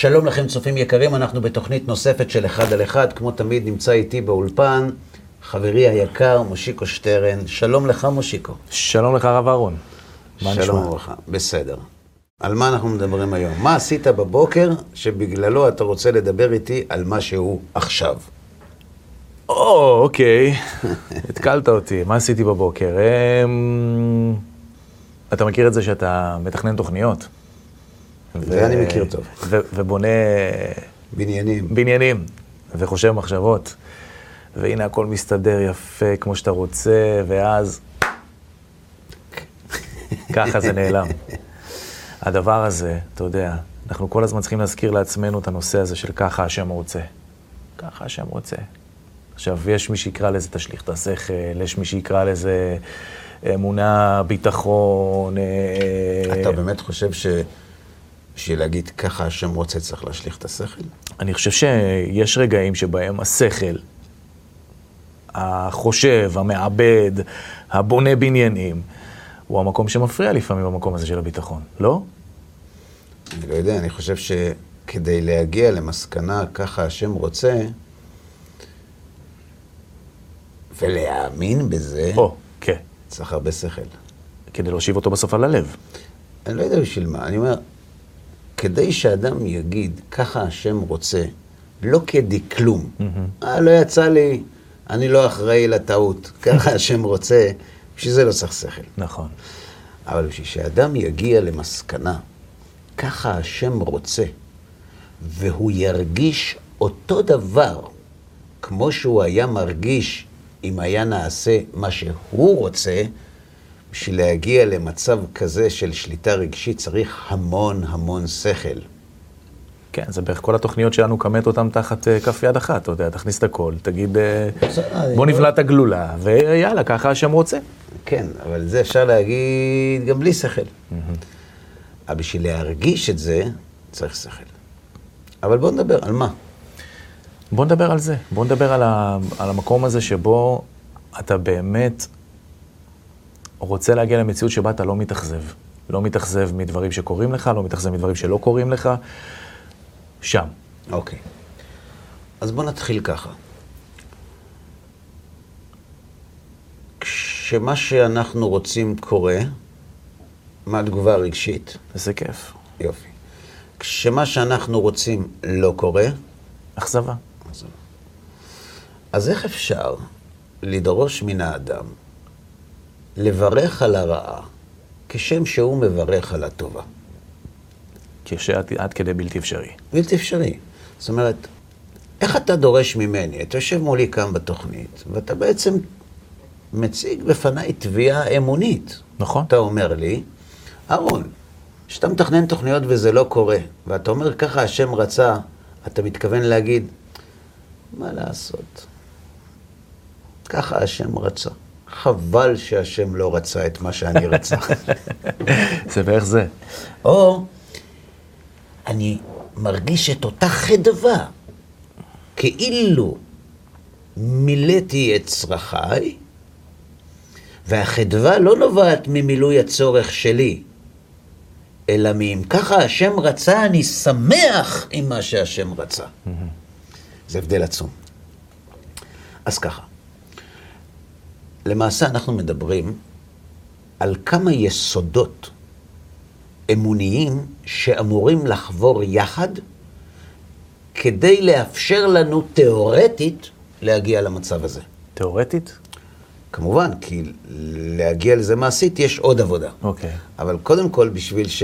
שלום לכם צופים יקרים, אנחנו בתוכנית נוספת של אחד על אחד, כמו תמיד נמצא איתי באולפן חברי היקר מושיקו שטרן. שלום לך מושיקו. שלום לך הרב אהרון. שלום לך, בסדר. על מה אנחנו מדברים היום? מה עשית בבוקר שבגללו אתה רוצה לדבר איתי על מה שהוא עכשיו? או, אוקיי, התקלת אותי, מה עשיתי בבוקר? אמ, אתה מכיר את זה שאתה מתכנן תוכניות? זה אני מכיר טוב. ובונה... בניינים. בניינים, וחושב מחשבות. והנה הכל מסתדר יפה כמו שאתה רוצה, ואז ככה זה נעלם. הדבר הזה, אתה יודע, אנחנו כל הזמן צריכים להזכיר לעצמנו את הנושא הזה של ככה השם רוצה. ככה השם רוצה. עכשיו, יש מי שיקרא לזה תשליך את השכל, יש מי שיקרא לזה אמונה, ביטחון. אה, אתה באמת חושב ש... בשביל להגיד ככה השם רוצה צריך להשליך את השכל? אני חושב שיש רגעים שבהם השכל, החושב, המעבד, הבונה בניינים, הוא המקום שמפריע לפעמים במקום הזה של הביטחון, לא? אני לא יודע, אני חושב שכדי להגיע למסקנה ככה השם רוצה, ולהאמין בזה, או, כן. צריך הרבה שכל. כדי להושיב אותו בסוף על הלב. אני לא יודע בשביל מה, אני אומר, כדי שאדם יגיד, ככה השם רוצה, לא כדי כלום. אה, לא יצא לי, אני לא אחראי לטעות. ככה השם רוצה, בשביל זה לא צריך שכל. נכון. אבל בשביל שאדם יגיע למסקנה, ככה השם רוצה, והוא ירגיש אותו דבר, כמו שהוא היה מרגיש אם היה נעשה מה שהוא רוצה, בשביל להגיע למצב כזה של שליטה רגשית צריך המון המון שכל. כן, זה בערך כל התוכניות שלנו, כמת אותן תחת uh, כף יד אחת, אתה יודע, תכניס את הכל, תגיד, uh, בוא נבלע את הגלולה, ויאללה, ככה השם רוצה. כן, אבל זה אפשר להגיד גם בלי שכל. אבל בשביל להרגיש את זה, צריך שכל. אבל בואו נדבר, על מה? בואו נדבר על זה. בואו נדבר על, ה, על המקום הזה שבו אתה באמת רוצה להגיע למציאות שבה אתה לא מתאכזב. לא מתאכזב מדברים שקורים לך, לא מתאכזב מדברים שלא קורים לך. שם. אוקיי. אז בוא נתחיל ככה. כשמה שאנחנו רוצים קורה, מה התגובה הרגשית? איזה כיף. יופי. כשמה שאנחנו רוצים לא קורה? אכזבה. אז איך אפשר לדרוש מן האדם לברך על הרעה כשם שהוא מברך על הטובה? כשעד כדי בלתי אפשרי. בלתי אפשרי. זאת אומרת, איך אתה דורש ממני? אתה יושב מולי כאן בתוכנית, ואתה בעצם מציג בפניי תביעה אמונית. נכון. אתה אומר לי, אהרון, כשאתה מתכנן תוכניות וזה לא קורה, ואתה אומר ככה השם רצה, אתה מתכוון להגיד, מה לעשות? ככה השם רצה. חבל שהשם לא רצה את מה שאני רצה. זה בערך זה. או, אני מרגיש את אותה חדווה, כאילו מילאתי את צרכיי, והחדווה לא נובעת ממילוי הצורך שלי, אלא מאם ככה השם רצה, אני שמח עם מה שהשם רצה. זה הבדל עצום. אז ככה, למעשה אנחנו מדברים על כמה יסודות אמוניים שאמורים לחבור יחד כדי לאפשר לנו תיאורטית להגיע למצב הזה. תיאורטית? כמובן, כי להגיע לזה מעשית יש עוד עבודה. אוקיי. Okay. אבל קודם כל, בשביל ש...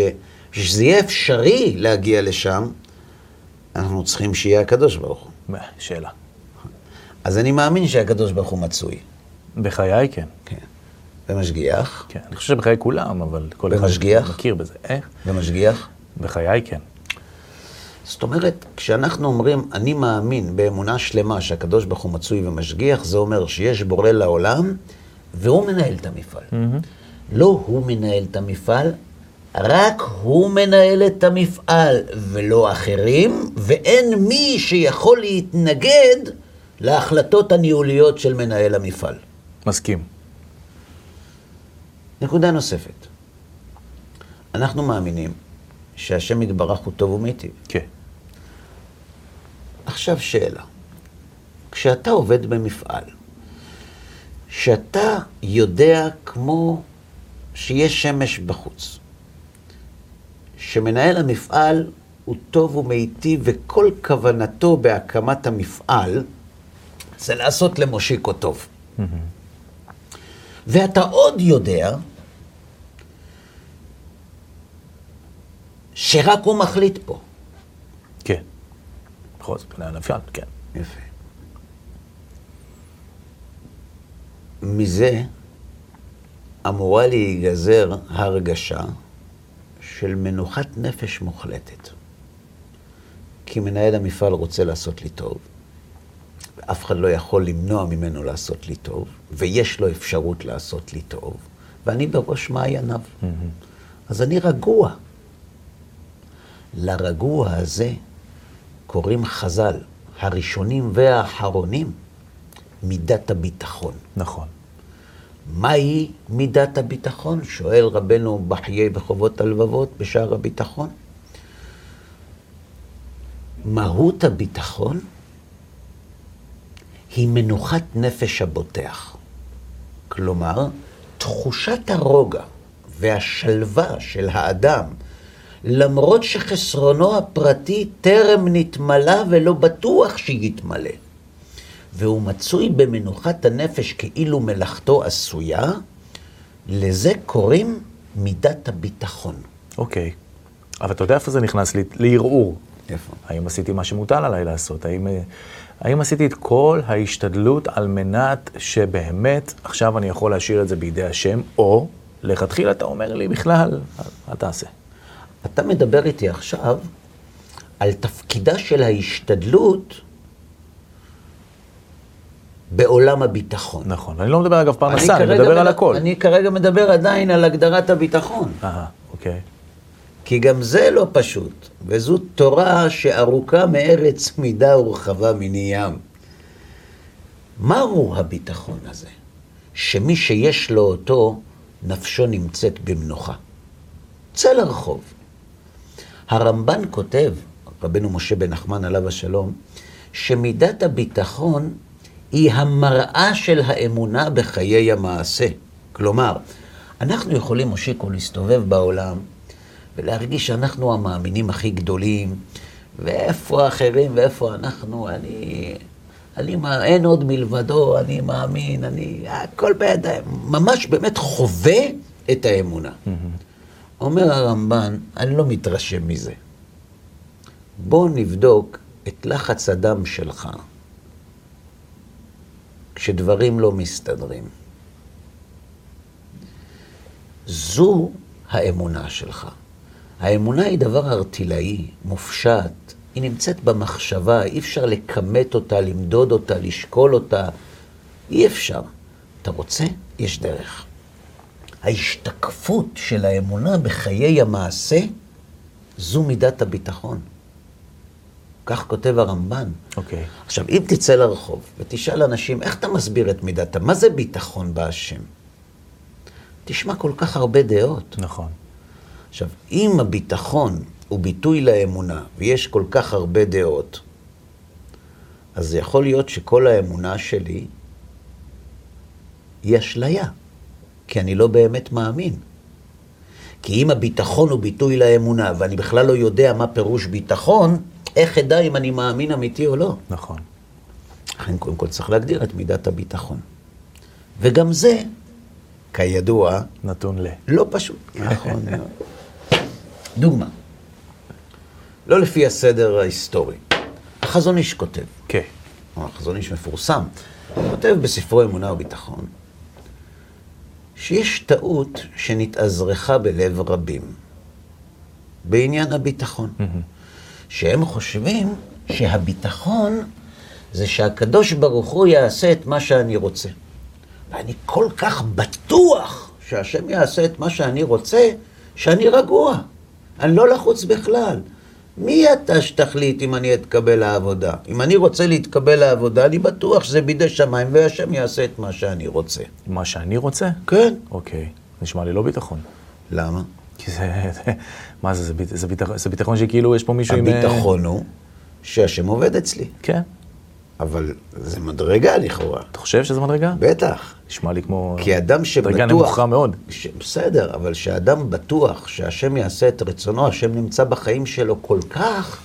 שזה יהיה אפשרי להגיע לשם, אנחנו צריכים שיהיה הקדוש ברוך הוא. שאלה. אז אני מאמין שהקדוש ברוך הוא מצוי. בחיי כן. כן. ומשגיח? כן, אני חושב שבחיי כולם, אבל כל אחד מכיר בזה. איך? ומשגיח? בחיי כן. זאת אומרת, כשאנחנו אומרים, אני מאמין באמונה שלמה שהקדוש ברוך הוא מצוי ומשגיח, זה אומר שיש בורא לעולם, והוא מנהל את המפעל. Mm-hmm. לא הוא מנהל את המפעל, רק הוא מנהל את המפעל, ולא אחרים, ואין מי שיכול להתנגד להחלטות הניהוליות של מנהל המפעל. מסכים. נקודה נוספת. אנחנו מאמינים שהשם יתברך הוא טוב ומיטיב. כן. עכשיו שאלה. כשאתה עובד במפעל, שאתה יודע כמו שיש שמש בחוץ, שמנהל המפעל הוא טוב ומיטיב וכל כוונתו בהקמת המפעל זה לעשות למושיקו טוב. ואתה עוד יודע שרק הוא מחליט פה. כן. בכל זאת, מנהל המפעל, כן. יפה. מזה אמורה להיגזר הרגשה של מנוחת נפש מוחלטת. כי מנהל המפעל רוצה לעשות לי טוב, ואף אחד לא יכול למנוע ממנו לעשות לי טוב, ויש לו אפשרות לעשות לי טוב, ואני בראש מעייניו. Mm-hmm. אז אני רגוע. לרגוע הזה קוראים חז"ל, הראשונים והאחרונים, מידת הביטחון. נכון. מהי מידת הביטחון? שואל רבנו בחיי בחובות הלבבות בשער הביטחון. מהות הביטחון היא מנוחת נפש הבוטח. כלומר, תחושת הרוגע והשלווה של האדם, למרות שחסרונו הפרטי טרם נתמלא ולא בטוח שיתמלא. והוא מצוי במנוחת הנפש כאילו מלאכתו עשויה, לזה קוראים מידת הביטחון. אוקיי. אבל אתה יודע איפה זה נכנס לי? לערעור. איפה? האם עשיתי מה שמוטל עליי לעשות? האם, האם עשיתי את כל ההשתדלות על מנת שבאמת עכשיו אני יכול להשאיר את זה בידי השם, או לכתחילה אתה אומר לי בכלל, אל תעשה. אתה מדבר איתי עכשיו על תפקידה של ההשתדלות בעולם הביטחון. נכון, אני לא מדבר אגב פרנסה, אני מדבר על הכל. אני כרגע מדבר עדיין על הגדרת הביטחון. אה, אוקיי. כי גם זה לא פשוט, וזו תורה שארוכה מארץ מידה ורחבה מני ים. מהו הביטחון הזה? שמי שיש לו אותו, נפשו נמצאת במנוחה. צא לרחוב. הרמב"ן כותב, רבנו משה בן נחמן עליו השלום, שמידת הביטחון היא המראה של האמונה בחיי המעשה. כלומר, אנחנו יכולים, מושיקו, להסתובב בעולם ולהרגיש שאנחנו המאמינים הכי גדולים, ואיפה האחרים ואיפה אנחנו, אני, אני, אין עוד מלבדו, אני מאמין, אני, הכל בידיים, ממש באמת חווה את האמונה. Mm-hmm. אומר הרמב"ן, אני לא מתרשם מזה. בוא נבדוק את לחץ הדם שלך כשדברים לא מסתדרים. זו האמונה שלך. האמונה היא דבר ארטילאי, מופשט, היא נמצאת במחשבה, אי אפשר לכמת אותה, למדוד אותה, לשקול אותה, אי אפשר. אתה רוצה? יש דרך. ההשתקפות של האמונה בחיי המעשה, זו מידת הביטחון. כך כותב הרמב"ן. אוקיי. Okay. עכשיו, אם תצא לרחוב ותשאל אנשים, איך אתה מסביר את מידת ה... מה זה ביטחון בהשם? תשמע כל כך הרבה דעות. נכון. עכשיו, אם הביטחון הוא ביטוי לאמונה, ויש כל כך הרבה דעות, אז זה יכול להיות שכל האמונה שלי היא אשליה, כי אני לא באמת מאמין. כי אם הביטחון הוא ביטוי לאמונה, ואני בכלל לא יודע מה פירוש ביטחון, איך אדע אם אני מאמין אמיתי או לא? נכון. לכן קודם כל צריך להגדיר את מידת הביטחון. וגם זה, כידוע, נתון ל. לא פשוט. נכון. דוגמה, לא לפי הסדר ההיסטורי. החזון איש כותב. כן. החזון איש מפורסם. הוא כותב בספרו אמונה וביטחון, שיש טעות שנתאזרחה בלב רבים בעניין הביטחון. שהם חושבים שהביטחון זה שהקדוש ברוך הוא יעשה את מה שאני רוצה. ואני כל כך בטוח שהשם יעשה את מה שאני רוצה, שאני רגוע. אני לא לחוץ בכלל. מי אתה שתחליט אם אני אתקבל לעבודה? אם אני רוצה להתקבל לעבודה, אני בטוח שזה בידי שמיים, והשם יעשה את מה שאני רוצה. מה שאני רוצה? כן. אוקיי. נשמע לי לא ביטחון. למה? כי זה, מה זה, זה, ביטחון, זה ביטחון שכאילו יש פה מישהו עם... הביטחון הוא שהשם עובד אצלי. כן. אבל זה מדרגה לכאורה. אתה חושב שזה מדרגה? בטח. נשמע לי כמו... כי אדם שבטוח... מדרגה נמוכה מאוד. ש... בסדר, אבל שאדם בטוח שהשם יעשה את רצונו, השם נמצא בחיים שלו כל כך,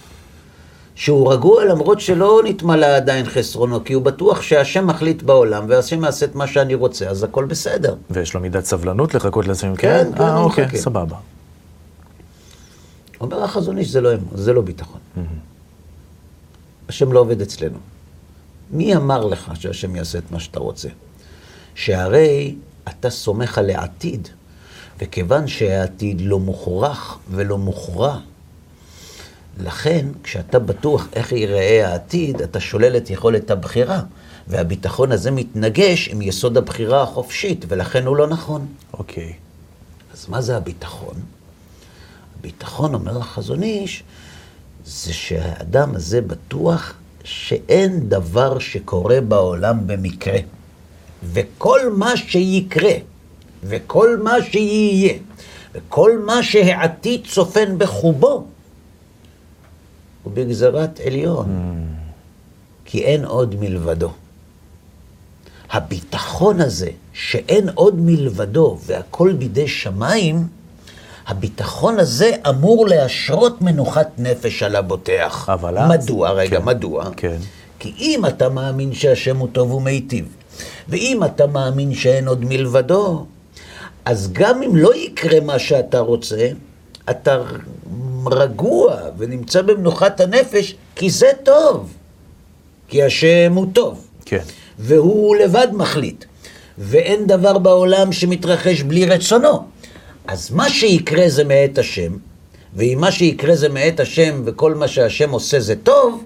שהוא רגוע למרות שלא נתמלא עדיין חסרונו, כי הוא בטוח שהשם מחליט בעולם, והשם יעשה את מה שאני רוצה, אז הכל בסדר. ויש לו מידת סבלנות לחכות לעצמם, כן, כן, אה, הוא אוקיי, מחכה. סבבה. אומר החזון איש, זה לא אמון, זה לא ביטחון. השם לא עובד אצלנו. מי אמר לך שהשם יעשה את מה שאתה רוצה? שהרי אתה סומך על העתיד, וכיוון שהעתיד לא מוכרח ולא מוכרע, לכן כשאתה בטוח איך ייראה העתיד, אתה שולל את יכולת הבחירה, והביטחון הזה מתנגש עם יסוד הבחירה החופשית, ולכן הוא לא נכון. אוקיי. אז מה זה הביטחון? הביטחון, אומר החזון איש, זה שהאדם הזה בטוח שאין דבר שקורה בעולם במקרה. וכל מה שיקרה, וכל מה שיהיה, וכל מה שהעתיד צופן בחובו, הוא בגזרת עליון. כי אין עוד מלבדו. הביטחון הזה, שאין עוד מלבדו והכל בידי שמיים, הביטחון הזה אמור להשרות מנוחת נפש על הבוטח. אבל אז- מדוע? רגע, כן, מדוע? כן. כי אם אתה מאמין שהשם הוא טוב ומיטיב, ואם אתה מאמין שאין עוד מלבדו, אז גם אם לא יקרה מה שאתה רוצה, אתה רגוע ונמצא במנוחת הנפש, כי זה טוב. כי השם הוא טוב. כן. והוא לבד מחליט. ואין דבר בעולם שמתרחש בלי רצונו. אז מה שיקרה זה מאת השם, ואם מה שיקרה זה מאת השם וכל מה שהשם עושה זה טוב,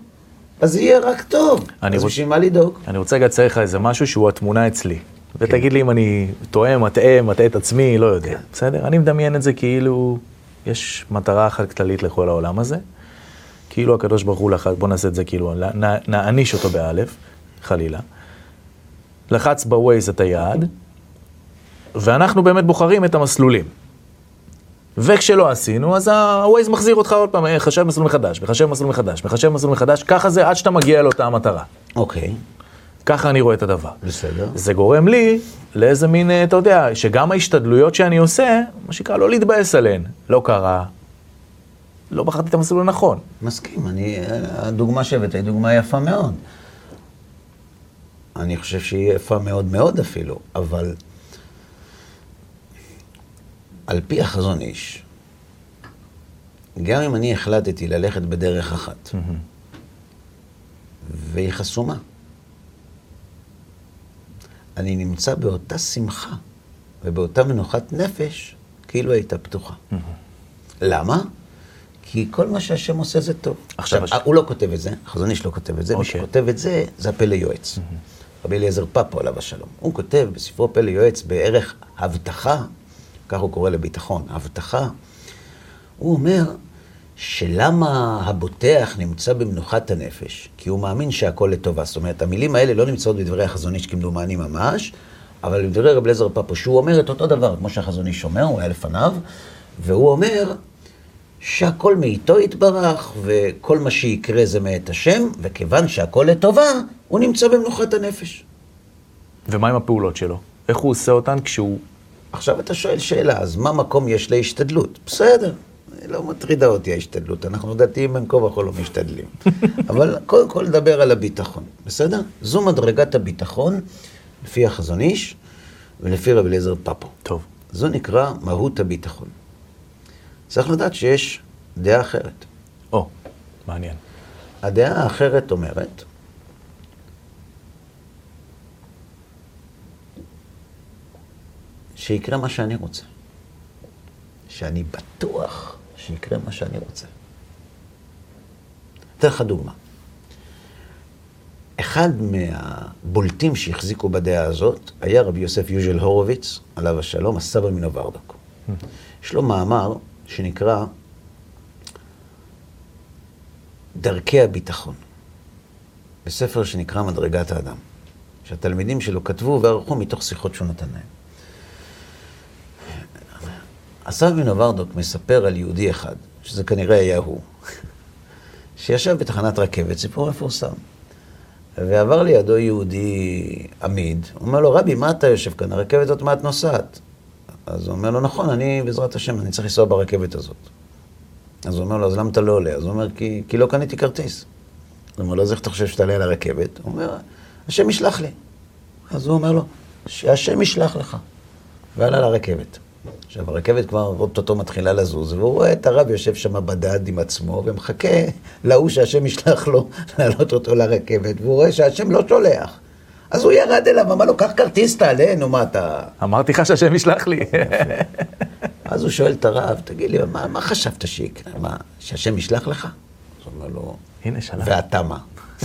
אז יהיה רק טוב. אני אז בשביל מה לדאוג? אני רוצה רגע לצייר לך איזה משהו שהוא התמונה אצלי. ותגיד לי אם אני טועה, מטעה, מטעה את עצמי, לא יודע. בסדר? אני מדמיין את זה כאילו יש מטרה אחת כללית לכל העולם הזה. כאילו הקדוש ברוך הוא לחץ, בוא נעשה את זה כאילו, נעניש אותו באלף, חלילה. לחץ בווייז את היעד, ואנחנו באמת בוחרים את המסלולים. וכשלא עשינו, אז ה-Waze מחזיר אותך עוד פעם, אה, חשב מסלול מחדש, מחשב מסלול מחדש, מחשב מסלול מחדש, ככה זה עד שאתה מגיע לאותה המטרה. אוקיי, ככה אני רואה את הדבר. בסדר. זה גורם לי לאיזה מין, אה, אתה יודע, שגם ההשתדלויות שאני עושה, מה שנקרא, לא להתבאס עליהן. לא קרה, לא בחרתי את המסלול הנכון. מסכים, אני, הדוגמה שהבאת היא דוגמה יפה מאוד. אני חושב שהיא יפה מאוד מאוד אפילו, אבל על פי החזון איש, גם אם אני החלטתי ללכת בדרך אחת, והיא חסומה, אני נמצא באותה שמחה ובאותה מנוחת נפש כאילו הייתה פתוחה. למה? כי כל מה שהשם עושה זה טוב. עכשיו, עכשיו, הש- הוא לא כותב את זה, החזון איש לא כותב את זה, מי אוקיי. שכותב את זה, זה הפלא יועץ. רבי אליעזר פפו עליו השלום. הוא כותב בספרו פלא יועץ בערך הבטחה, כך הוא קורא לביטחון, הבטחה. הוא אומר שלמה הבוטח נמצא במנוחת הנפש? כי הוא מאמין שהכל לטובה. זאת אומרת, המילים האלה לא נמצאות בדברי החזון איש כמדומני ממש, אבל בדברי רבי אליעזר פפו, שהוא אומר את אותו דבר, כמו שהחזון איש אומר, הוא היה לפניו, והוא אומר שהכל מאיתו יתברך, וכל מה שיקרה זה מאת השם, וכיוון שהכל לטובה, הוא נמצא במנוחת הנפש. ומה עם הפעולות שלו? איך הוא עושה אותן כשהוא... עכשיו אתה שואל שאלה, אז מה מקום יש להשתדלות? בסדר, לא מטרידה אותי ההשתדלות, אנחנו דתיים בין כה וכה לא משתדלים. אבל קודם כל נדבר על הביטחון, בסדר? זו מדרגת הביטחון לפי החזון איש ולפי רבי אליעזר פפו. טוב. זו נקרא מהות הביטחון. צריך לדעת שיש דעה אחרת. או, מעניין. הדעה האחרת אומרת, שיקרה מה שאני רוצה. שאני בטוח שיקרה מה שאני רוצה. אתן לך דוגמה. אחד מהבולטים שהחזיקו בדעה הזאת היה רבי יוסף יוז'ל הורוביץ, עליו השלום, הסבא מנוברדוק. יש לו מאמר שנקרא דרכי הביטחון, בספר שנקרא מדרגת האדם, שהתלמידים שלו כתבו וערכו מתוך שיחות שהוא נתן להם. הסבא מנוברדוק מספר על יהודי אחד, שזה כנראה היה הוא, שישב בתחנת רכבת, סיפור מפורסם. ועבר לידו יהודי עמיד, הוא אומר לו, רבי, מה אתה יושב כאן? הרכבת עוד מעט נוסעת. אז הוא אומר לו, נכון, אני, בעזרת השם, אני צריך לנסוע ברכבת הזאת. אז הוא אומר לו, אז למה אתה לא עולה? אז הוא אומר, כי, כי לא קניתי כרטיס. הוא אומר לו, אז איך אתה חושב שתעלה על הרכבת? הוא אומר, השם ישלח לי. אז הוא אומר לו, שהשם ישלח לך. ועלה לרכבת. עכשיו, הרכבת כבר אוטוטו מתחילה לזוז, והוא רואה את הרב יושב שם בדד עם עצמו, ומחכה להוא שהשם ישלח לו להעלות אותו לרכבת, והוא רואה שהשם לא שולח. אז הוא ירד אליו, אמר לו, קח כרטיס, תעלה, נו, מה אתה... אמרתי לך שהשם ישלח לי. אז הוא שואל את הרב, תגיד לי, מה, מה חשבת שיקרה? מה, שהשם ישלח לך? אז הוא אומר לו, הנה שלח. ואתה מה?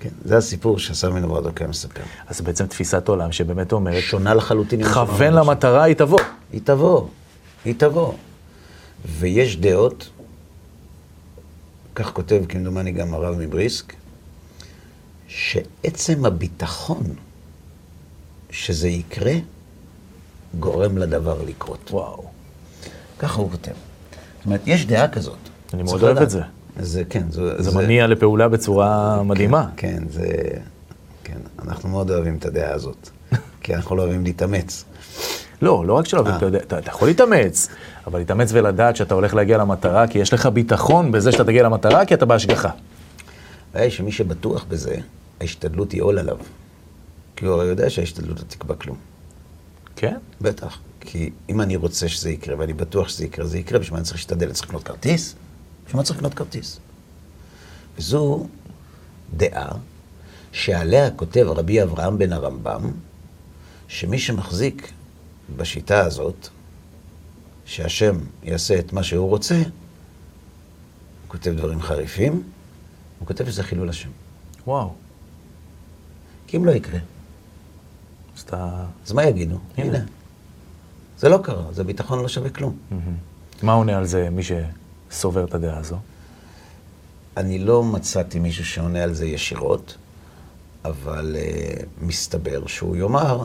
כן, זה הסיפור שהסמי נברדוקה מספר. אז בעצם תפיסת עולם שבאמת אומרת, שונה לחלוטין. כוון. למטרה, היא תבוא. היא תבוא, היא תבוא. ויש דעות, כך כותב כמדומני גם הרב מבריסק, שעצם הביטחון שזה יקרה, גורם לדבר לקרות. וואו. ככה הוא כותב. זאת אומרת, יש דעה כזאת. אני מאוד אוהב. את זה. זה, כן, זה... זה מניע לפעולה בצורה מדהימה. כן, זה... כן, אנחנו מאוד אוהבים את הדעה הזאת. כי אנחנו לא אוהבים להתאמץ. לא, לא רק שלא, אה. אתה, יודע, אתה, אתה יכול להתאמץ, אבל להתאמץ ולדעת שאתה הולך להגיע למטרה, כי יש לך ביטחון בזה שאתה תגיע למטרה, כי אתה בהשגחה. הבעיה היא שמי שבטוח בזה, ההשתדלות היא עול עליו. כי הוא הרי יודע שההשתדלות לא תקבע כלום. כן? בטח. כי אם אני רוצה שזה יקרה, ואני בטוח שזה יקרה, זה יקרה, בשביל מה אני צריך להשתדל? אני צריך לקנות כרטיס? בשביל מה צריך לקנות כרטיס? וזו דעה שעליה כותב רבי אברהם בן הרמב"ם, שמי שמחזיק בשיטה הזאת, שהשם יעשה את מה שהוא רוצה, הוא כותב דברים חריפים, הוא כותב שזה חילול השם. וואו. כי אם לא יקרה, אז אתה... אז מה יגידו? הנה. הנה. זה לא קרה, זה ביטחון לא שווה כלום. מה עונה על זה מי שסובר את הדעה הזו? אני לא מצאתי מישהו שעונה על זה ישירות, אבל uh, מסתבר שהוא יאמר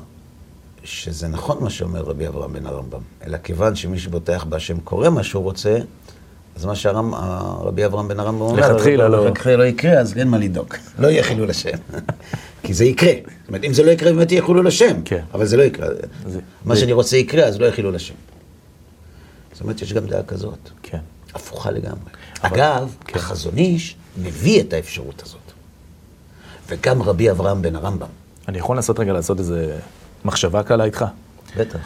שזה נכון מה שאומר רבי אברהם בן הרמב"ם, אלא כיוון שמי שבוטח בהשם קורא מה שהוא רוצה, אז מה שרבי אברהם בן הרמב"ם אומר, לכתחילה לא. לכתחילה לא יקרה, אז אין מה לדאוג, לא יהיה חילול השם. כי זה יקרה. זאת אומרת, אם זה לא יקרה, באמת יהיה חילול השם. כן. אבל זה לא יקרה. זה- מה זה- שאני רוצה יקרה, אז לא יהיה חילול השם. זאת אומרת, יש גם דעה כזאת. כן. הפוכה לגמרי. אבל- אגב, כן. החזון איש מביא את האפשרות הזאת. וגם רבי אברהם בן הרמב"ם, אני יכול לנסות רגע לעשות איזה מחשבה קלה איתך? בטח.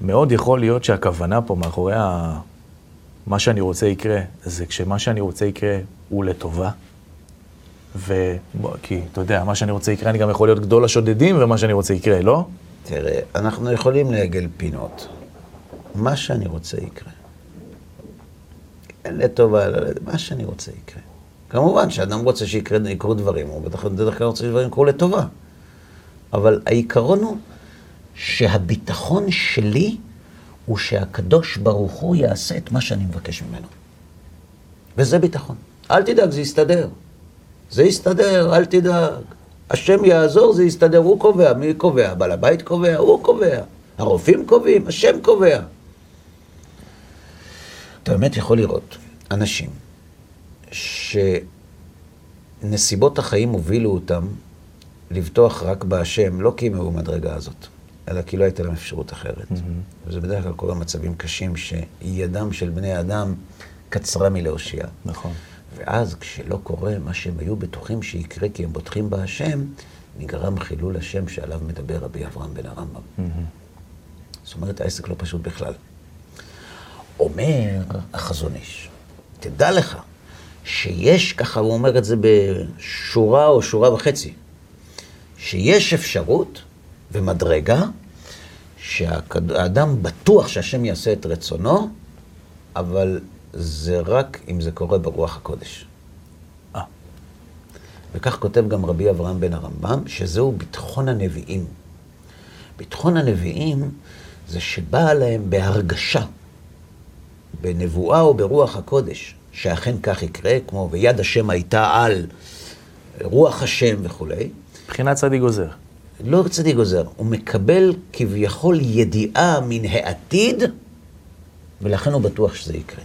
מאוד יכול להיות שהכוונה פה מאחורי ה... מה שאני רוצה יקרה, זה כשמה שאני רוצה יקרה הוא לטובה. ו... בוא, כי, אתה יודע, מה שאני רוצה יקרה, אני גם יכול להיות גדול השודדים, ומה שאני רוצה יקרה, לא? תראה, אנחנו יכולים לעגל פינות. מה שאני רוצה יקרה. לטובה, לא לטובה, מה שאני רוצה יקרה. כמובן שאדם רוצה שיקרו דברים, הוא בטח בדרך כלל רוצה שדברים יקרו לטובה. אבל העיקרון הוא שהביטחון שלי הוא שהקדוש ברוך הוא יעשה את מה שאני מבקש ממנו. וזה ביטחון. אל תדאג, זה יסתדר. זה יסתדר, אל תדאג. השם יעזור, זה יסתדר. הוא קובע. מי קובע? בעל הבית קובע? הוא קובע. הרופאים קובעים, השם קובע. אתה באמת יכול לראות אנשים שנסיבות החיים הובילו אותם לבטוח רק בהשם, לא כי הם היו במדרגה הזאת, אלא כי לא הייתה להם אפשרות אחרת. וזה בדרך כלל קורה במצבים קשים שידם של בני אדם קצרה מלהושיע. נכון. ואז כשלא קורה מה שהם היו בטוחים שיקרה כי הם בוטחים בהשם, נגרם חילול השם שעליו מדבר רבי אברהם בן הרמב"ם. זאת אומרת, העסק לא פשוט בכלל. אומר החזון איש, תדע לך שיש, ככה הוא אומר את זה בשורה או שורה וחצי, שיש אפשרות ומדרגה שהאדם בטוח שהשם יעשה את רצונו, אבל זה רק אם זה קורה ברוח הקודש. אה. וכך כותב גם רבי אברהם בן הרמב"ם, שזהו ביטחון הנביאים. ביטחון הנביאים זה שבא להם בהרגשה, בנבואה או ברוח הקודש, שאכן כך יקרה, כמו ויד השם הייתה על רוח השם וכולי. מבחינת צדיק גוזר. לא צדיק גוזר, הוא מקבל כביכול ידיעה מן העתיד, ולכן הוא בטוח שזה יקרה.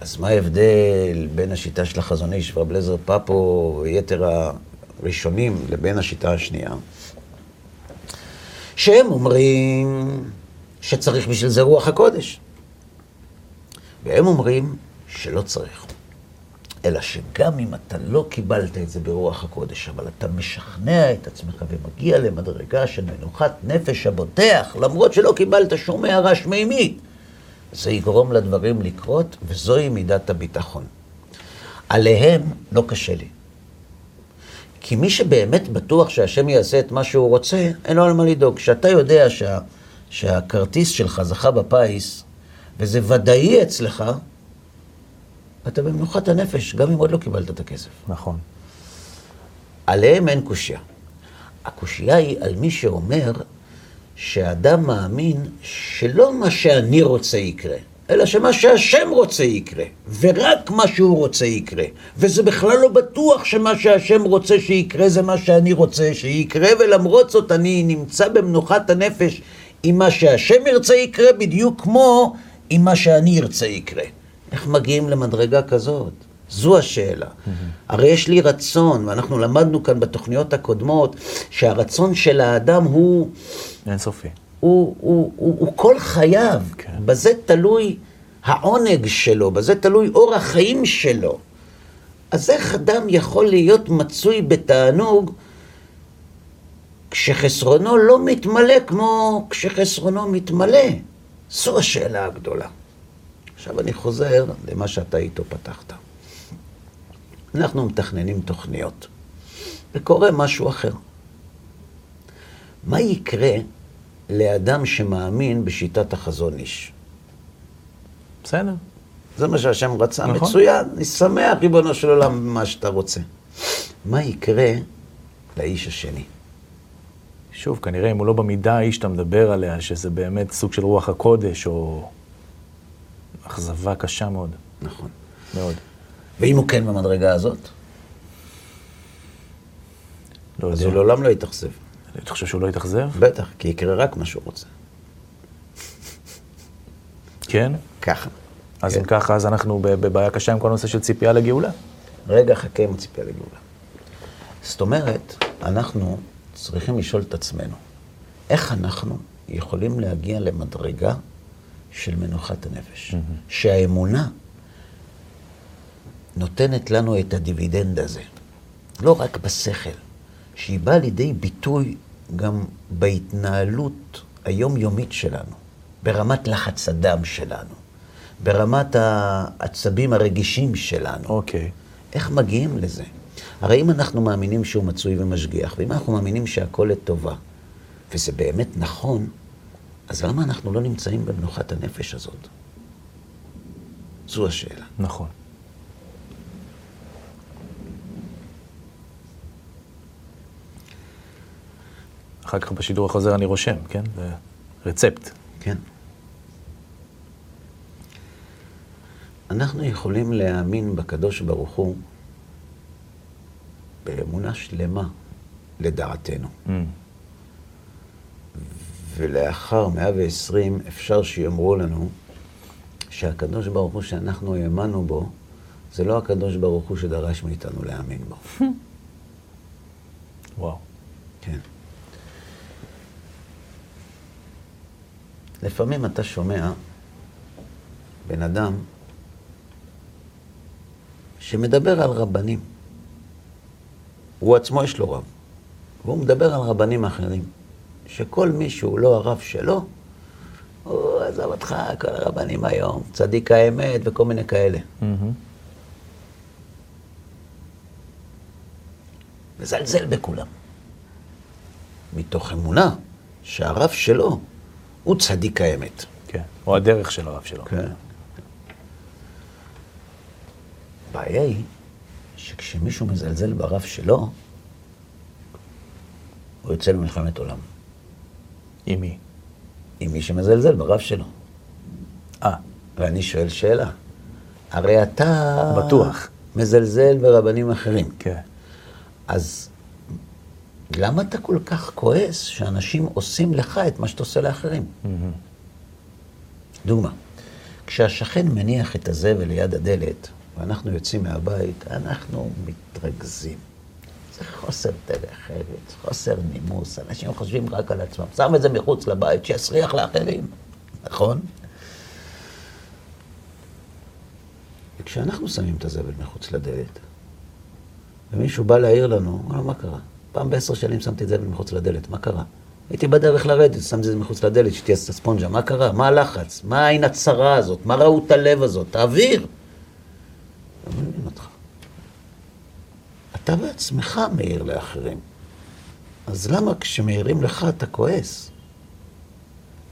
אז מה ההבדל בין השיטה של החזון איש ורב אליעזר פאפו ויתר הראשונים לבין השיטה השנייה? שהם אומרים שצריך בשביל זה רוח הקודש. והם אומרים שלא צריך. אלא שגם אם אתה לא קיבלת את זה ברוח הקודש, אבל אתה משכנע את עצמך ומגיע למדרגה של מנוחת נפש הבוטח, למרות שלא קיבלת שום הערה שמימית, זה יגרום לדברים לקרות, וזוהי מידת הביטחון. עליהם לא קשה לי. כי מי שבאמת בטוח שהשם יעשה את מה שהוא רוצה, אין לו על מה לדאוג. כשאתה יודע שה, שהכרטיס שלך זכה בפיס, וזה ודאי אצלך, אתה במנוחת הנפש, גם אם עוד לא קיבלת את הכסף. נכון. עליהם אין קושייה. הקושייה היא על מי שאומר שאדם מאמין שלא מה שאני רוצה יקרה, אלא שמה שהשם רוצה יקרה, ורק מה שהוא רוצה יקרה. וזה בכלל לא בטוח שמה שהשם רוצה שיקרה זה מה שאני רוצה שיקרה, ולמרות זאת אני נמצא במנוחת הנפש עם מה שהשם ירצה יקרה, בדיוק כמו עם מה שאני ארצה יקרה. איך מגיעים למדרגה כזאת? זו השאלה. Mm-hmm. הרי יש לי רצון, ואנחנו למדנו כאן בתוכניות הקודמות, שהרצון של האדם הוא... אינסופי. הוא, הוא, הוא, הוא כל חייו. כן. בזה תלוי העונג שלו, בזה תלוי אור החיים שלו. אז איך אדם יכול להיות מצוי בתענוג כשחסרונו לא מתמלא כמו כשחסרונו מתמלא? זו השאלה הגדולה. עכשיו אני חוזר למה שאתה איתו פתחת. אנחנו מתכננים תוכניות, וקורה משהו אחר. מה יקרה לאדם שמאמין בשיטת החזון איש? בסדר. זה מה שהשם רצה, נכון. מצוין, אני שמח, ריבונו של עולם, במה שאתה רוצה. מה יקרה לאיש השני? שוב, כנראה אם הוא לא במידה האיש שאתה מדבר עליה, שזה באמת סוג של רוח הקודש, או אכזבה קשה מאוד. נכון. מאוד. ואם הוא כן במדרגה הזאת? לא אז הוא לעולם לא יתאכזב. אתה חושב שהוא לא יתאכזב? בטח, כי יקרה רק מה שהוא רוצה. כן? ככה. אז כן. אם ככה, אז אנחנו בבעיה קשה עם כל הנושא של ציפייה לגאולה. רגע, חכה עם הציפייה לגאולה. זאת אומרת, אנחנו צריכים לשאול את עצמנו, איך אנחנו יכולים להגיע למדרגה של מנוחת הנפש? שהאמונה נותנת לנו את הדיבידנד הזה, לא רק בשכל, שהיא באה לידי ביטוי גם בהתנהלות היומיומית שלנו, ברמת לחץ הדם שלנו, ברמת העצבים הרגישים שלנו. אוקיי. איך מגיעים לזה? הרי אם אנחנו מאמינים שהוא מצוי ומשגיח, ואם אנחנו מאמינים שהכל לטובה, וזה באמת נכון, אז למה אנחנו לא נמצאים במנוחת הנפש הזאת? זו השאלה. נכון. אחר כך בשידור החוזר אני רושם, כן? זה רצפט. כן. אנחנו יכולים להאמין בקדוש ברוך הוא באמונה שלמה, לדעתנו. Mm. ולאחר 120 אפשר שיאמרו לנו שהקדוש ברוך הוא שאנחנו האמנו בו, זה לא הקדוש ברוך הוא שדרש מאיתנו להאמין בו. וואו. כן. לפעמים אתה שומע בן אדם שמדבר על רבנים. הוא עצמו יש לו רב, והוא מדבר על רבנים אחרים. שכל מי שהוא לא הרב שלו, הוא עזב אותך, כל הרבנים היום, צדיק האמת וכל מיני כאלה. Mm-hmm. מזלזל בכולם. מתוך אמונה שהרב שלו הוא צדיק האמת. כן, או הדרך של הרב שלו. כן. הבעיה היא שכשמישהו מזלזל ברב שלו, הוא יוצא למלחמת עולם. עם מי? עם מי שמזלזל ברב שלו. אה, ואני שואל שאלה, הרי אתה... בטוח. מזלזל ברבנים אחרים. כן. אז למה אתה כל כך כועס שאנשים עושים לך את מה שאתה עושה לאחרים? Mm-hmm. דוגמה, כשהשכן מניח את הזבל ליד הדלת, ואנחנו יוצאים מהבית, אנחנו מתרכזים. זה חוסר דרך ארץ, חוסר נימוס, אנשים חושבים רק על עצמם. שם את זה מחוץ לבית, שיסריח לאחרים, נכון? וכשאנחנו שמים את הזבל מחוץ לדלת, ומישהו בא להעיר לנו, הוא אומר, מה קרה? פעם בעשר שנים שמתי את זבל מחוץ לדלת, מה קרה? הייתי בדרך לרדת, שמתי את זה מחוץ לדלת, שתהיה ספונג'ה, מה קרה? מה הלחץ? מה העין הצרה הזאת? מה ראות הלב הזאת? תעביר. לא מבין אותך. אתה בעצמך מעיר לאחרים. אז למה כשמעירים לך אתה כועס?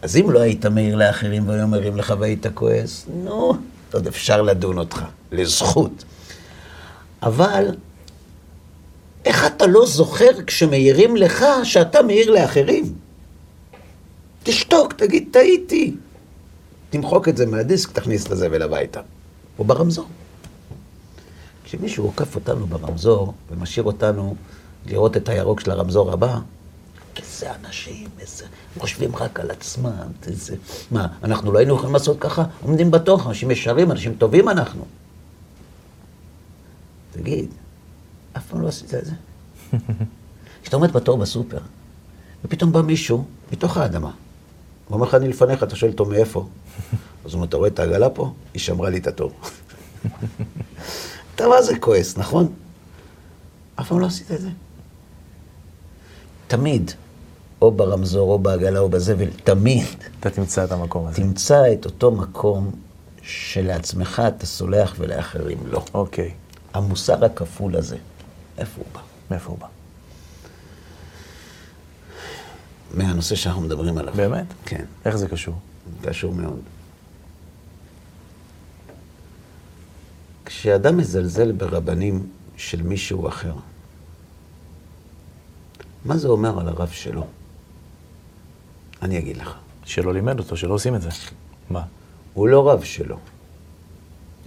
אז אם לא היית מעיר לאחרים והיו מעירים לך והיית כועס, נו, עוד אפשר לדון אותך, לזכות. אבל איך אתה לא זוכר כשמעירים לך שאתה מעיר לאחרים? תשתוק, תגיד, טעיתי. תמחוק את זה מהדיסק, תכניס את הזבל הביתה. או ברמזור. כשמישהו עוקף אותנו ברמזור ומשאיר אותנו לראות את הירוק של הרמזור הבא, איזה אנשים, איזה... הם חושבים רק על עצמם, איזה... מה, אנחנו לא היינו יכולים לעשות ככה? עומדים בתוך, אנשים ישרים, אנשים טובים אנחנו. תגיד, אף פעם לא עשית את זה? כשאתה עומד בתור בסופר, ופתאום בא מישהו מתוך האדמה, הוא אומר לך, אני לפניך, אתה שואל אותו מאיפה? אז הוא אומר, אתה רואה את העגלה פה? היא שמרה לי את התור. אתה מה זה כועס, נכון? אף פעם לא עשית את זה. תמיד, או ברמזור, או בעגלה, או בזבל, תמיד. אתה תמצא את המקום הזה. תמצא את אותו מקום שלעצמך אתה סולח ולאחרים לא. אוקיי. המוסר הכפול הזה, איפה הוא בא? מאיפה הוא בא? מהנושא שאנחנו מדברים עליו. באמת? כן, איך זה קשור? קשור מאוד. כשאדם מזלזל ברבנים של מישהו אחר, מה זה אומר על הרב שלו? אני אגיד לך. שלא לימד אותו, שלא עושים את זה. מה? הוא לא רב שלו,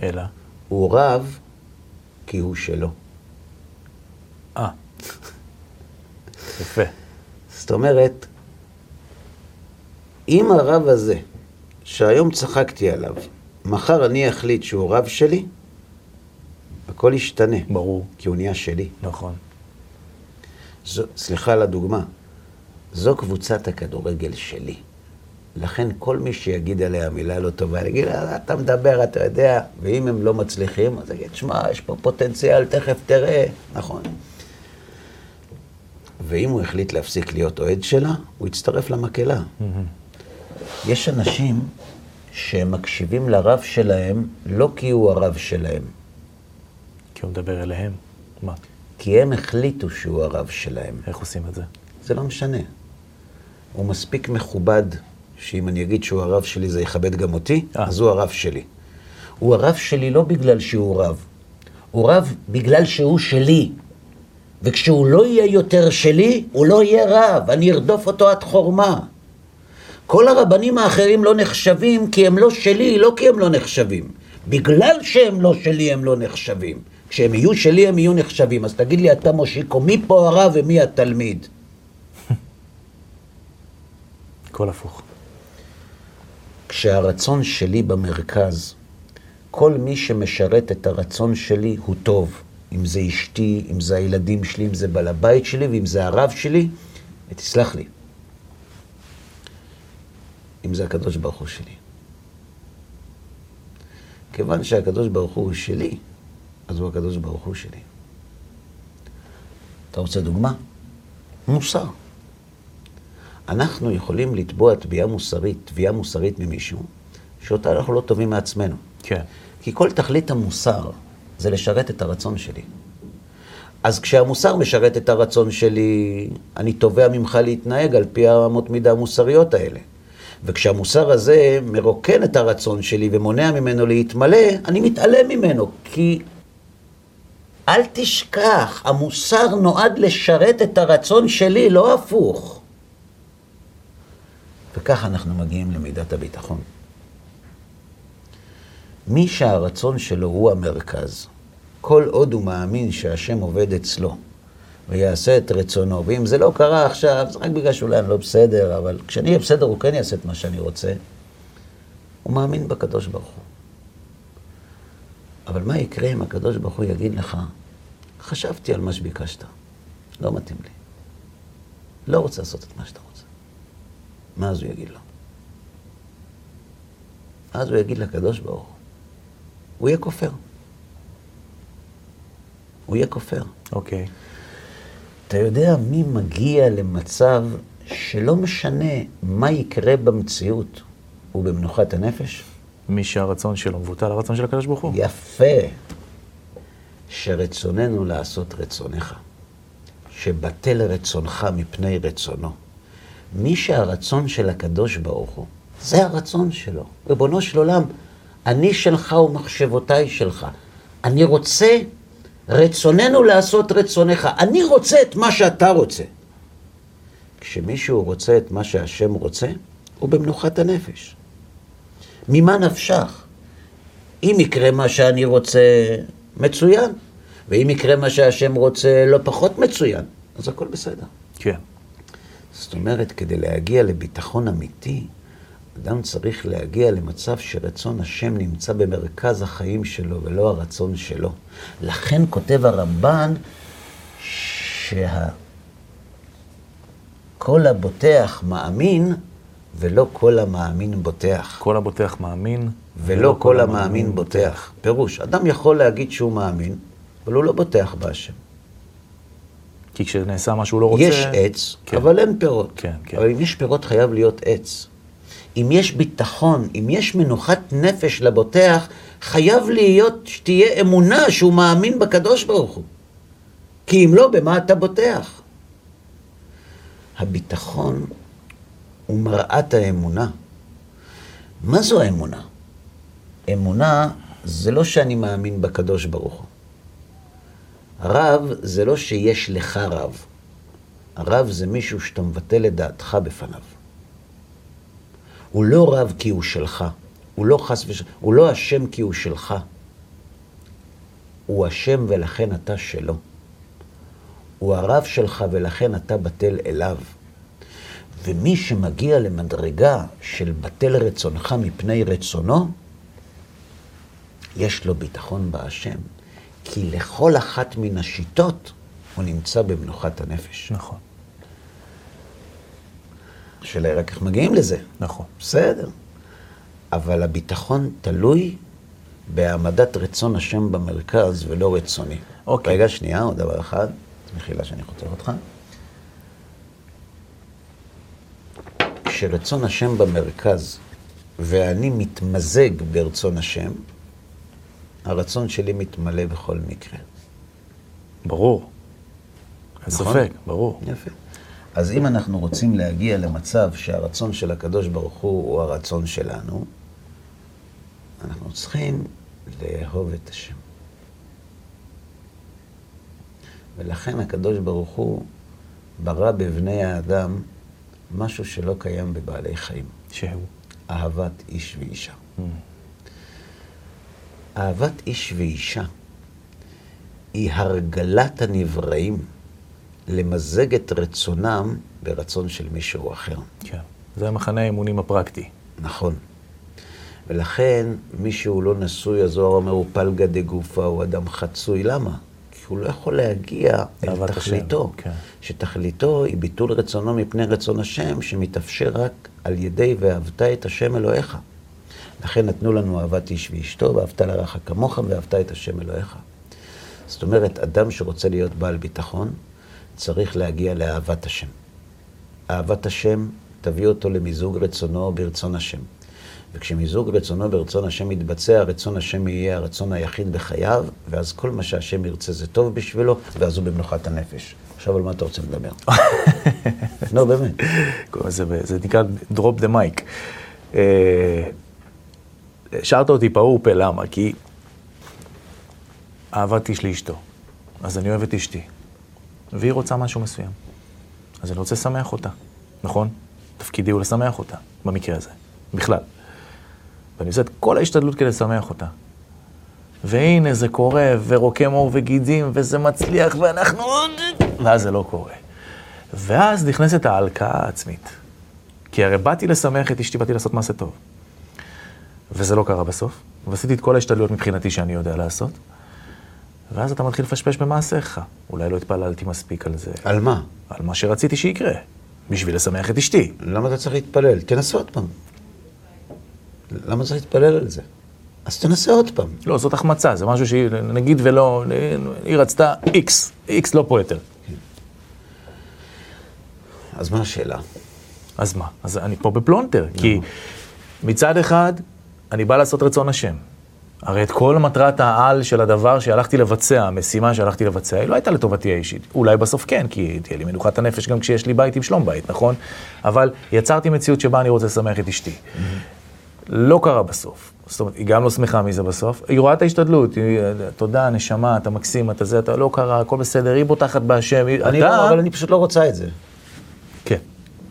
אלא? הוא רב כי הוא שלו. אה. יפה. זאת אומרת, אם הרב הזה, שהיום צחקתי עליו, מחר אני אחליט שהוא רב שלי, הכל ישתנה. ברור. כי הוא נהיה שלי. נכון. זו, סליחה על הדוגמה, זו קבוצת הכדורגל שלי. לכן כל מי שיגיד עליה מילה לא טובה, יגיד, "אה, אתה מדבר, אתה יודע, ואם הם לא מצליחים, אז יגיד, שמע, יש פה פוטנציאל, תכף תראה. נכון. ואם הוא החליט להפסיק להיות אוהד שלה, הוא יצטרף למקהלה. יש אנשים שהם מקשיבים לרב שלהם לא כי הוא הרב שלהם, כי הוא מדבר אליהם. מה? כי הם החליטו שהוא הרב שלהם. איך עושים את זה? זה לא משנה. הוא מספיק מכובד, שאם אני אגיד שהוא הרב שלי זה יכבד גם אותי, אה. אז הוא הרב שלי. הוא הרב שלי לא בגלל שהוא רב, הוא רב בגלל שהוא שלי. וכשהוא לא יהיה יותר שלי, הוא לא יהיה רב, אני ארדוף אותו עד חורמה. כל הרבנים האחרים לא נחשבים כי הם לא שלי, לא כי הם לא נחשבים. בגלל שהם לא שלי, הם לא נחשבים. כשהם יהיו שלי, הם יהיו נחשבים. אז תגיד לי אתה, מושיקו, מי פה הרב ומי התלמיד? הכל הפוך. כשהרצון שלי במרכז, כל מי שמשרת את הרצון שלי הוא טוב. אם זה אשתי, אם זה הילדים שלי, אם זה בעל הבית שלי ואם זה הרב שלי, ותסלח לי, אם זה הקדוש ברוך הוא שלי. כיוון שהקדוש ברוך הוא שלי, אז הוא הקדוש ברוך הוא שלי. אתה רוצה דוגמה? מוסר. אנחנו יכולים לתבוע תביעה מוסרית, תביעה מוסרית ממישהו, שאותה אנחנו לא טובים מעצמנו. כן. כי כל תכלית המוסר זה לשרת את הרצון שלי. אז כשהמוסר משרת את הרצון שלי, אני תובע ממך להתנהג על פי האמות מידה המוסריות האלה. וכשהמוסר הזה מרוקן את הרצון שלי ומונע ממנו להתמלא, אני מתעלם ממנו, כי אל תשכח, המוסר נועד לשרת את הרצון שלי, לא הפוך. וכך אנחנו מגיעים למידת הביטחון. מי שהרצון שלו הוא המרכז, כל עוד הוא מאמין שהשם עובד אצלו ויעשה את רצונו, ואם זה לא קרה עכשיו, זה רק בגלל שאולי אני לא בסדר, אבל כשאני אהיה בסדר הוא כן יעשה את מה שאני רוצה, הוא מאמין בקדוש ברוך הוא. אבל מה יקרה אם הקדוש ברוך הוא יגיד לך, חשבתי על מה שביקשת, לא מתאים לי. לא רוצה לעשות את מה שאתה רוצה. מה אז הוא יגיד לו? אז הוא יגיד לקדוש ברוך הוא, הוא יהיה כופר. הוא יהיה כופר. אוקיי. אתה יודע מי מגיע למצב שלא משנה מה יקרה במציאות, הוא במנוחת הנפש? מי שהרצון שלו מבוטל הרצון של הקדוש ברוך הוא. יפה. שרצוננו לעשות רצונך. שבטל רצונך מפני רצונו. מי שהרצון של הקדוש ברוך הוא, זה הרצון שלו. ריבונו של עולם, אני שלך ומחשבותיי שלך. אני רוצה, רצוננו לעשות רצונך. אני רוצה את מה שאתה רוצה. כשמישהו רוצה את מה שהשם רוצה, הוא במנוחת הנפש. ממה נפשך? אם יקרה מה שאני רוצה, מצוין. ואם יקרה מה שהשם רוצה, לא פחות מצוין. אז הכל בסדר. כן. זאת אומרת, כדי להגיע לביטחון אמיתי, אדם צריך להגיע למצב שרצון השם נמצא במרכז החיים שלו ולא הרצון שלו. לכן כותב הרמב"ן שכל הבוטח מאמין ולא כל המאמין בוטח. כל הבוטח מאמין. ולא כל המאמין בוטח. פירוש, אדם יכול להגיד שהוא מאמין, אבל הוא לא בוטח בהשם. כי כשנעשה מה שהוא לא רוצה... יש עץ, כן. אבל אין פירות. כן, כן. אבל אם יש פירות, חייב להיות עץ. אם יש ביטחון, אם יש מנוחת נפש לבוטח, חייב להיות שתהיה אמונה שהוא מאמין בקדוש ברוך הוא. כי אם לא, במה אתה בוטח? הביטחון הוא מראת האמונה. מה זו האמונה? אמונה זה לא שאני מאמין בקדוש ברוך הוא. רב זה לא שיש לך רב. הרב זה מישהו שאתה מבטל את דעתך בפניו. הוא לא רב כי הוא שלך. הוא לא חס ושלום, הוא לא אשם כי הוא שלך. הוא אשם ולכן אתה שלו. הוא הרב שלך ולכן אתה בטל אליו. ומי שמגיע למדרגה של בטל רצונך מפני רצונו, יש לו ביטחון בהשם. כי לכל אחת מן השיטות הוא נמצא במנוחת הנפש. נכון. השאלה היא רק איך מגיעים לזה. נכון. בסדר. אבל הביטחון תלוי בהעמדת רצון השם במרכז ולא רצוני. אוקיי. רגע, שנייה, עוד דבר אחד. מחילה שאני חותך אותך. כשרצון השם במרכז ואני מתמזג ברצון השם, הרצון שלי מתמלא בכל מקרה. ברור. אין נכון? ספק, ברור. יפה. אז אם אנחנו רוצים להגיע למצב שהרצון של הקדוש ברוך הוא הוא הרצון שלנו, אנחנו צריכים לאהוב את השם. ולכן הקדוש ברוך הוא ברא בבני האדם משהו שלא קיים בבעלי חיים, שהוא. אהבת איש ואישה. Mm. אהבת איש ואישה היא הרגלת הנבראים למזג את רצונם ברצון של מישהו אחר. כן. זה מחנה האמונים הפרקטי. נכון. ולכן, מי שהוא לא נשוי, הזוהר אומר, הוא פלגה דגופה, הוא אדם חצוי. למה? הוא לא יכול להגיע אל תכליתו. השם, כן. שתכליתו היא ביטול רצונו מפני רצון השם, שמתאפשר רק על ידי ואהבת את השם אלוהיך. לכן נתנו לנו אהבת איש ואשתו, ואהבת לרעך כמוך, ואהבת את השם אלוהיך. זאת אומרת, אדם שרוצה להיות בעל ביטחון, צריך להגיע לאהבת השם. אהבת השם תביא אותו למיזוג רצונו ברצון השם. וכשמיזוג רצונו ברצון השם יתבצע, רצון השם יהיה הרצון היחיד בחייו, ואז כל מה שהשם ירצה זה טוב בשבילו, ואז הוא במנוחת הנפש. עכשיו על מה אתה רוצה לדבר? לא, באמת. זה, זה נקרא drop the mic. אה, השארת אותי פעור פה, למה? כי אהבת איש לאשתו. אז אני אוהב את אשתי, והיא רוצה משהו מסוים. אז אני רוצה לשמח אותה, נכון? תפקידי הוא לשמח אותה, במקרה הזה, בכלל. ואני עושה את כל ההשתדלות כדי לשמח אותה. והנה זה קורה, ורוקם עור וגידים, וזה מצליח, ואנחנו... ואז זה לא קורה. ואז נכנסת ההלקאה העצמית. כי הרי באתי לשמח את אשתי, באתי לעשות מעשה טוב. וזה לא קרה בסוף. ועשיתי את כל ההשתדלויות מבחינתי שאני יודע לעשות. ואז אתה מתחיל לפשפש במעשיך. אולי לא התפללתי מספיק על זה. על מה? על מה שרציתי שיקרה. בשביל לשמח את אשתי. למה אתה צריך להתפלל? תנסה עוד פעם. למה צריך להתפלל על זה? אז תנסה עוד פעם. לא, זאת החמצה, זה משהו שהיא, נגיד ולא, היא רצתה איקס, איקס לא פה יותר. אז מה השאלה? אז מה? אז אני פה בפלונטר, כי מצד אחד, אני בא לעשות רצון השם. הרי את כל מטרת העל של הדבר שהלכתי לבצע, המשימה שהלכתי לבצע, היא לא הייתה לטובתי האישית. אולי בסוף כן, כי תהיה לי מנוחת הנפש גם כשיש לי בית עם שלום בית, נכון? אבל יצרתי מציאות שבה אני רוצה לשמח את אשתי. לא קרה בסוף. זאת אומרת, היא גם לא שמחה מזה בסוף. היא רואה את ההשתדלות, היא, תודה, נשמה, אתה מקסים, אתה זה, אתה לא קרה, הכל בסדר, היא בוטחת בהשם. היא- אני אתה... לא, אבל אני פשוט לא רוצה את זה. כן.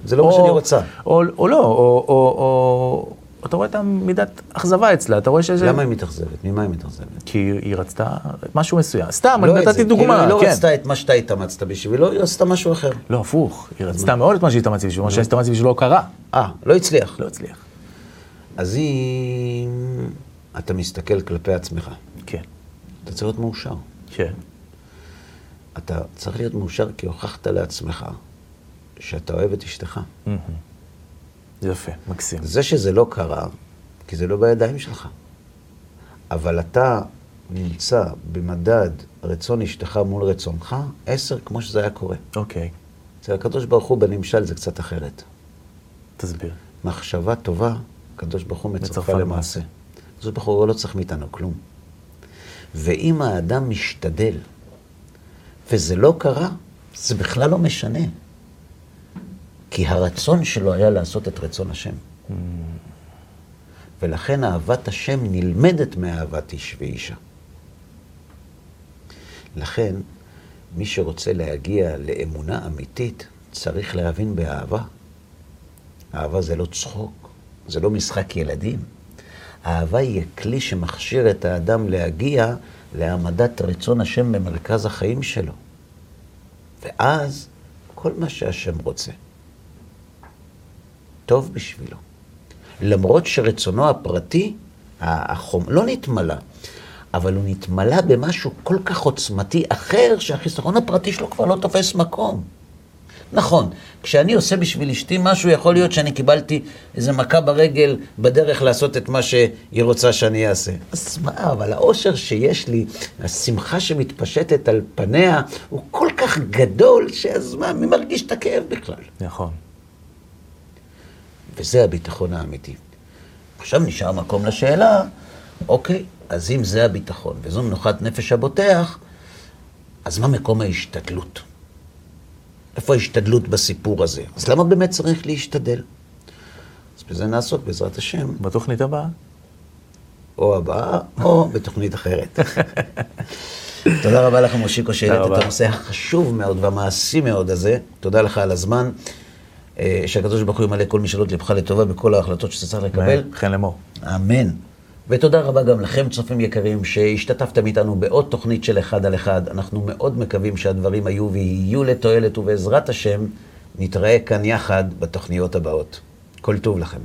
זה לא מה שאני רוצה. או, או לא, או, או, או, אתה רואה את המידת אכזבה אצלה, אתה רואה שזה... למה היא מתאכזבת? ממה היא מתאכזבת? כי היא, רצתה משהו מסוים. סתם, לא אני נתתי דוגמה, כאילו היא לא כן. רצתה את מה שאתה התאמצת בשבילו, היא רצתה משהו אחר. לא, הפוך, היא רצתה מאוד את מה שהתאמצתי בשבילו, מה שהתאמצתי בשבילו לא קרה. אה, לא הצליח. לא הצליח. אז אם אתה מסתכל כלפי עצמך, כן, אתה צריך להיות מאושר. כן. אתה צריך להיות מאושר כי הוכחת לעצמך שאתה אוהב את אשתך. יפה, מקסים. זה שזה לא קרה, כי זה לא בידיים שלך. אבל אתה נמצא במדד רצון אשתך מול רצונך, עשר כמו שזה היה קורה. אוקיי, אצל הקדוש ברוך הוא בנמשל זה קצת אחרת. תסביר. מחשבה טובה, הקדוש ברוך הוא מצרפה. למעשה. הקדוש ברוך הוא לא צריך מאיתנו כלום. ואם האדם משתדל, וזה לא קרה, זה בכלל לא משנה. כי הרצון שלו היה לעשות את רצון השם. ולכן אהבת השם נלמדת מאהבת איש ואישה. לכן, מי שרוצה להגיע לאמונה אמיתית, צריך להבין באהבה. אהבה זה לא צחוק, זה לא משחק ילדים. אהבה היא הכלי שמכשיר את האדם להגיע להעמדת רצון השם במרכז החיים שלו. ואז כל מה שהשם רוצה, טוב בשבילו. למרות שרצונו הפרטי, החום, לא נתמלא, אבל הוא נתמלא במשהו כל כך עוצמתי אחר, שהחיסרון הפרטי שלו כבר לא תופס מקום. נכון, כשאני עושה בשביל אשתי משהו, יכול להיות שאני קיבלתי איזה מכה ברגל בדרך לעשות את מה שהיא רוצה שאני אעשה. אז מה, אבל האושר שיש לי, השמחה שמתפשטת על פניה, הוא כל כך גדול, שאז מה, מי מרגיש את הכאב בכלל? נכון. וזה הביטחון האמיתי. עכשיו נשאר מקום לשאלה, אוקיי, אז אם זה הביטחון וזו מנוחת נפש הבוטח, אז מה מקום ההשתדלות? איפה ההשתדלות בסיפור הזה? אז למה באמת צריך להשתדל? אז בזה נעסוק בעזרת השם, בתוכנית הבאה. או הבאה, או בתוכנית אחרת. תודה רבה לך, מושיקו, שהעלית. את הנושא החשוב מאוד והמעשי מאוד הזה. תודה לך על הזמן. אה, שהקדוש ברוך הוא ימלא כל משאלות לבך לטובה בכל ההחלטות שאתה צריך לקבל. חן לאמור. אמן. ותודה רבה גם לכם, צופים יקרים, שהשתתפתם איתנו בעוד תוכנית של אחד על אחד. אנחנו מאוד מקווים שהדברים היו ויהיו לתועלת, ובעזרת השם, נתראה כאן יחד בתוכניות הבאות. כל טוב לכם.